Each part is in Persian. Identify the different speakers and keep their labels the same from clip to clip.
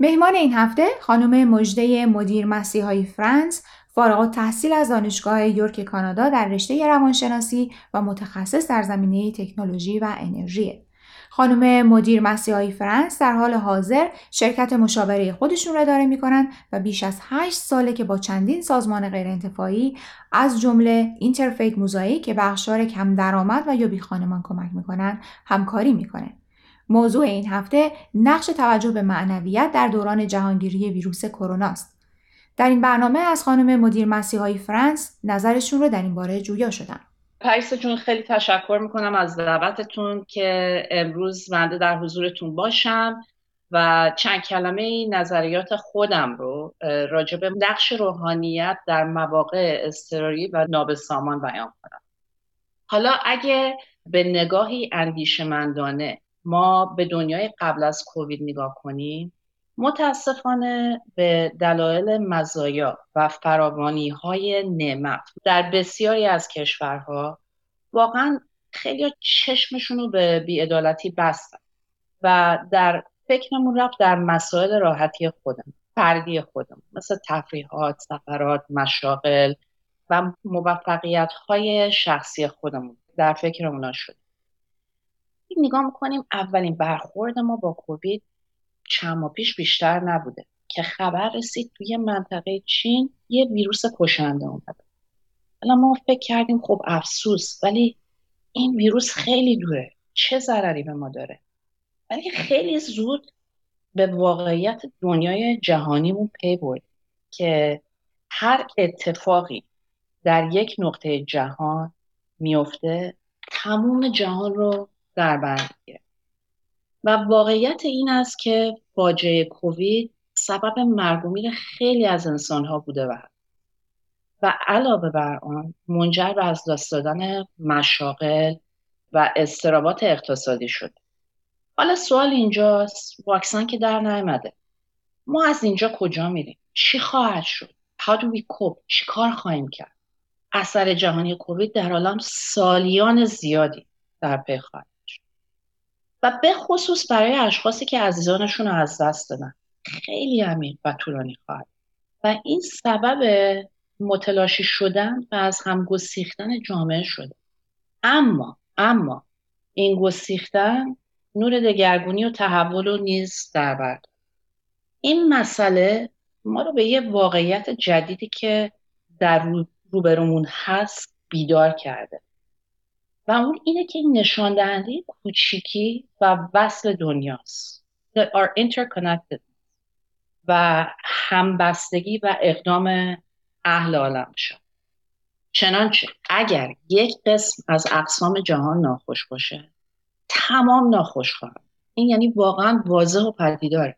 Speaker 1: مهمان این هفته خانم مجده مدیر مسیحای فرانس فارغ تحصیل از دانشگاه یورک کانادا در رشته روانشناسی و متخصص در زمینه تکنولوژی و انرژی. خانم مدیر مسیحای فرانس در حال حاضر شرکت مشاوره خودشون را اداره می‌کنن و بیش از 8 ساله که با چندین سازمان غیرانتفاعی از جمله اینترفیت موزایی که بخشار کم درآمد و یا بی خانمان کمک می‌کنن همکاری می‌کنه. موضوع این هفته نقش توجه به معنویت در دوران جهانگیری ویروس کرونا است. در این برنامه از خانم مدیر مسیحای فرانس نظرشون رو در این باره جویا شدن.
Speaker 2: پریسا جون خیلی تشکر می‌کنم از دعوتتون که امروز بنده در حضورتون باشم و چند کلمه نظریات خودم رو راجع به نقش روحانیت در مواقع اضطراری و نابسامان بیان کنم. حالا اگه به نگاهی اندیشمندانه ما به دنیای قبل از کووید نگاه کنیم متاسفانه به دلایل مزایا و فراوانی های نعمت در بسیاری از کشورها واقعا خیلی چشمشون رو به بیعدالتی بستن و در فکرمون رفت در مسائل راحتی خودم فردی خودم مثل تفریحات، سفرات، مشاغل و موفقیت های شخصی خودمون. در فکر شد. نگاه می‌کنیم اولین برخورد ما با کووید چند ماه پیش بیشتر نبوده که خبر رسید توی منطقه چین یه ویروس کشنده اومده. حالا ما فکر کردیم خب افسوس ولی این ویروس خیلی دوره. چه ضرری به ما داره؟ ولی خیلی زود به واقعیت دنیای جهانیمون پی برد که هر اتفاقی در یک نقطه جهان میفته تموم جهان رو در بر و واقعیت این است که فاجعه کووید سبب مرگ خیلی از انسان ها بوده و و علاوه بر آن منجر به از دست دادن مشاغل و استرابات اقتصادی شد. حالا سوال اینجاست واکسن که در نیامده. ما از اینجا کجا میریم؟ چی خواهد شد؟ How do we cope? چی کار خواهیم کرد؟ اثر جهانی کووید در عالم سالیان زیادی در پی خواهد. و به خصوص برای اشخاصی که عزیزانشون رو از دست دادن. خیلی عمیق و طولانی خواهد. و این سبب متلاشی شدن و از هم گسیختن جامعه شده. اما اما این گسیختن نور دگرگونی و تحول و نیز در بر این مسئله ما رو به یه واقعیت جدیدی که در روبرومون هست بیدار کرده. و اون اینه که این نشان دهنده کوچیکی و وصل دنیاست. That are interconnected. و همبستگی و اقدام اهل عالم شد چنانچه اگر یک قسم از اقسام جهان ناخوش باشه تمام ناخوش خواهد. این یعنی واقعا واضح و پدیداره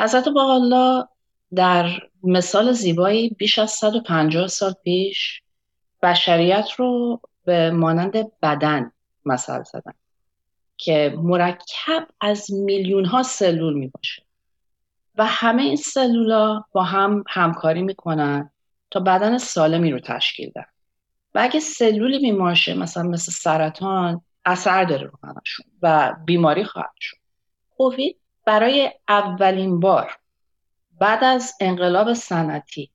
Speaker 2: حضرت با در مثال زیبایی بیش از 150 سال پیش بشریت رو به مانند بدن مثل زدن که مرکب از میلیون ها سلول می باشه و همه این سلولا با هم همکاری می‌کنن تا بدن سالمی رو تشکیل دن و اگه سلولی بیمار مثلا مثل سرطان اثر داره رو همشون و بیماری خواهد شد. کووید برای اولین بار بعد از انقلاب صنعتی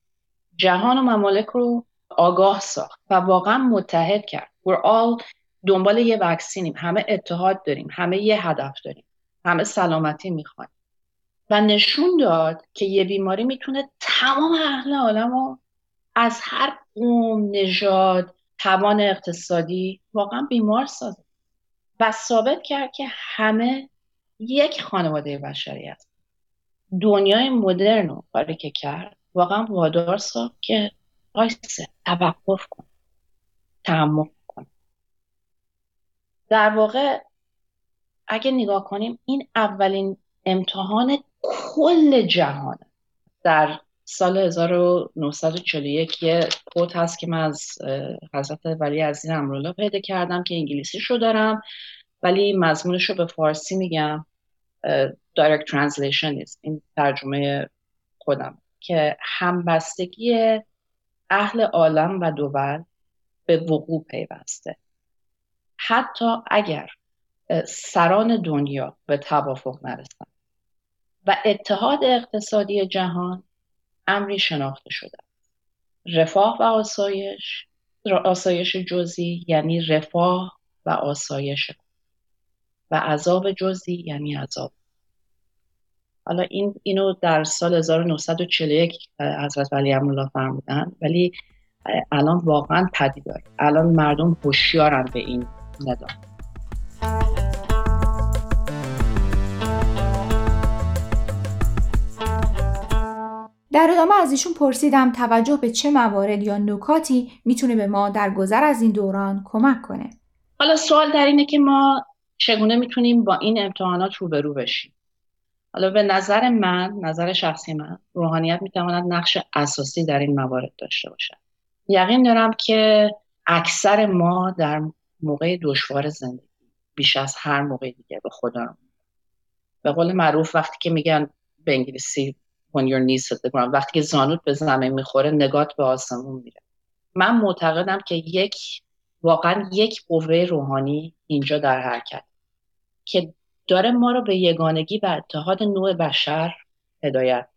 Speaker 2: جهان و ممالک رو آگاه ساخت و واقعا متحد کرد. We're all دنبال یه وکسینیم همه اتحاد داریم. همه یه هدف داریم. همه سلامتی می‌خوایم. و نشون داد که یه بیماری می‌تونه تمام اهل عالم رو از هر قوم نژاد توان اقتصادی واقعا بیمار سازه. و ثابت کرد که همه یک خانواده بشری هست دنیای مدرن رو کاری که کرد. واقعا وادار ساخت که وایسه توقف کن. تحمل کن. در واقع اگه نگاه کنیم این اولین امتحان کل جهان در سال 1941 یه کوت هست که من از حضرت ولی عزیز امرولا پیدا کردم که انگلیسی شو دارم ولی مضمونش رو به فارسی میگم. direct translation نیست. این ترجمه خودم. که همبستگی اهل عالم و دول به وقوع پیوسته. حتی اگر سران دنیا به توافق نرسن و اتحاد اقتصادی جهان امری شناخته شده. رفاه و آسایش آسایش جزی یعنی رفاه و آسایش. و عذاب جزی یعنی عذاب. حالا این اینو در سال 1941 حضرت ولی امرولا فرمودن ولی الان واقعا پدیدار الان مردم هوشیارن به این ندام
Speaker 1: در ادامه از ایشون پرسیدم توجه به چه موارد یا نکاتی می‌تونه به ما در گذر از این دوران کمک کنه؟
Speaker 2: حالا سوال در اینه که ما چگونه می‌تونیم با این امتحانات روبرو بشیم؟ حالا به نظر من نظر شخصی من روحانیت می‌تواند نقش اساسی در این موارد داشته باشد. یقین دارم که اکثر ما در موقع دشوار زندگی بیش از هر موقع دیگه به خدا به قول معروف وقتی که میگن به انگلیسی when your knees hit the ground وقتی که زانوت به زمین می‌خوره نگات به آسمون میره. من معتقدم که یک واقعا یک قوه روحانی اینجا در حرکت. که داره ما رو به یگانگی و اتحاد نوع بشر هدایت.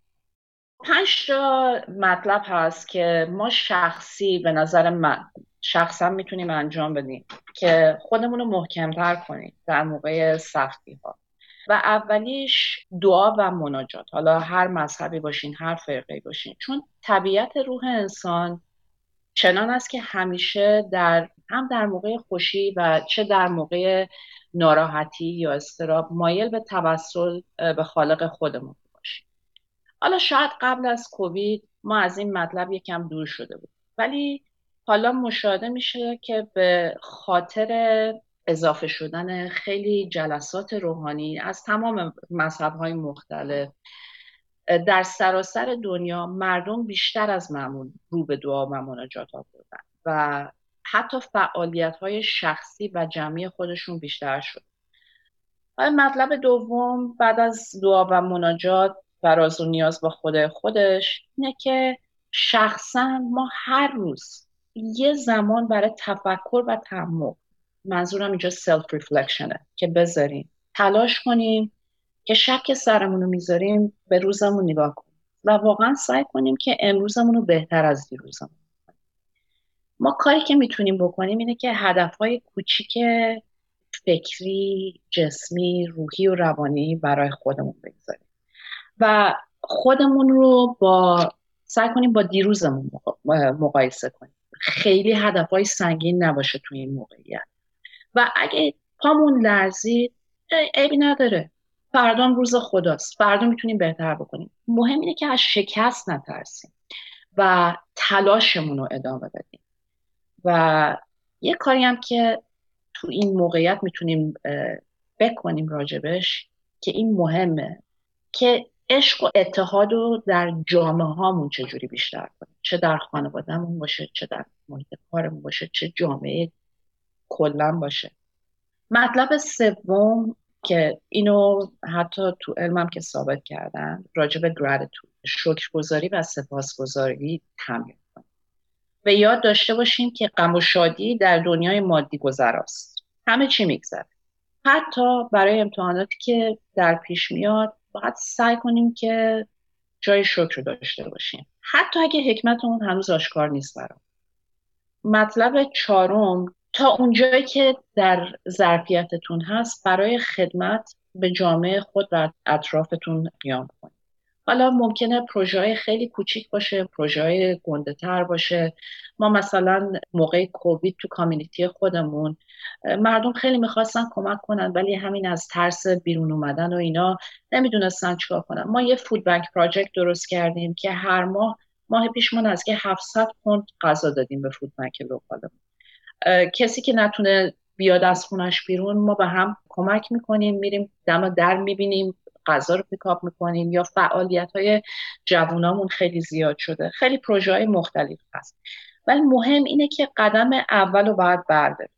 Speaker 2: پنج تا مطلب هست که ما شخصی به نظر من شخصا می‌تونیم انجام بدیم که خودمون رو محکمتر کنیم در موقع سختی ها و اولیش دعا و مناجات. حالا هر مذهبی باشین هر فرقه باشین. چون طبیعت روح انسان چنان است که همیشه در هم در موقع خوشی و چه در موقع ناراحتی یا استراب مایل به توسل به خالق خودمون باشیم. حالا شاید قبل از کووید ما از این مطلب یکم دور شده بود ولی حالا مشاهده میشه که به خاطر اضافه شدن خیلی جلسات روحانی از تمام مذهب های مختلف در سراسر دنیا مردم بیشتر از معمول رو به دعا و مناجات آوردن و حتی فعالیت های شخصی و جمعی خودشون بیشتر شد. مطلب دوم بعد از دعا و مناجات و راز و نیاز با خود خودش اینه که شخصا ما هر روز یه زمان برای تفکر و تعمق منظورم اینجا سلف ریفلکشنه که بذاریم تلاش کنیم که شک سرمون رو می‌ذاریم به روزمون نگاه کنیم و واقعا سعی کنیم که امروزمون رو بهتر از دیروزمون. ما کاری که می‌تونیم بکنیم اینه که هدفهای کوچیک فکری، جسمی، روحی و روانی برای خودمون بگذاریم. و خودمون رو با سعی کنیم با دیروزمون مقایسه کنیم. خیلی هدفهای سنگین نباشه توی این موقعیت. و اگه پامون لرزید عیبی نداره. فردا روز خداست. فردا می‌تونیم بهتر بکنیم. مهم اینه که از شکست نترسیم و تلاشمون رو ادامه بدیم. و یه کاری هم که تو این موقعیت می‌تونیم بکنیم راجبش که این مهمه که عشق و اتحاد رو در جامعه هامون چجوری بیشتر کنیم. چه در خانوادهمون باشه چه در محیط کارمون باشه چه جامعه کلا باشه. مطلب سوم که اینو حتی تو علمم که ثابت کردن راجع به گراتیتود شکرگزاری و سپاسگزاری تمرین. و یاد داشته باشیم که غم و شادی در دنیای مادی گذراست همه چی میگذره. حتی برای امتحاناتی که در پیش میاد باید سعی کنیم که جای شکر داشته باشیم. حتی اگه حکمت اون هنوز آشکار نیست برام. مطلب چهارم تا اونجایی که در ظرفیتتون هست برای خدمت به جامعه خود و اطرافتون قیام کنید. حالا ممکنه پروژه خیلی کوچیک باشه پروژه گنده تر باشه. ما مثلا موقع کووید تو کامیونیتی خودمون مردم خیلی می‌خواستن کمک کنن ولی همین از ترس بیرون اومدن و اینا نمی‌دونستن چیکار کنن. ما یه فود بانک پراجکت درست کردیم که هر ماه ماه پیش از که 700 پوند غذا دادیم به فود بانک لوکالمون. کسی که نتونه بیاد از خونش بیرون ما به هم کمک می‌کنیم میریم دم در می‌بینیم. غذا رو پیکاپ می‌کنیم یا فعالیت های جوونامون خیلی زیاد شده. خیلی پروژه های مختلف هست. ولی مهم اینه که قدم اول رو باید برداریم.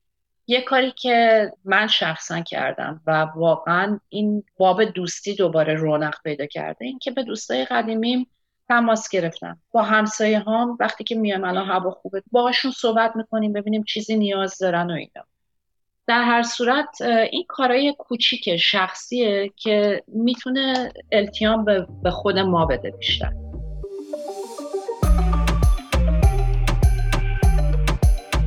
Speaker 2: یه کاری که من شخصا کردم و واقعا این باب دوستی دوباره رونق پیدا کرده این که به دوستای قدیمیم تماس گرفتم. با همسایه هام وقتی که میام الان هوا خوبه باهاشون صحبت می‌کنیم ببینیم چیزی نیاز دارن و اینا. در هر صورت این کارهای کوچیک شخصیه که می‌تونه التیام به خود ما بده بیشتر.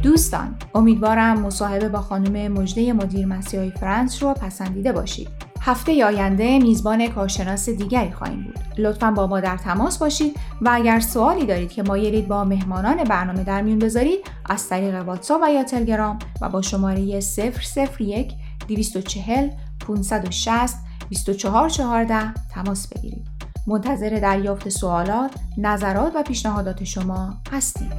Speaker 1: دوستان امیدوارم مصاحبه با خانم مجده مدیر مسیحی فرانس رو پسندیده باشید. هفته آینده میزبان کارشناس دیگری خواهیم بود لطفا با ما در تماس باشید و اگر سوالی دارید که مایلید با مهمانان برنامه در میون بذارید از طریق واتساپ و یا تلگرام و با شماره 001 240 560 2414 تماس بگیرید منتظر دریافت سوالات، نظرات و پیشنهادات شما هستیم.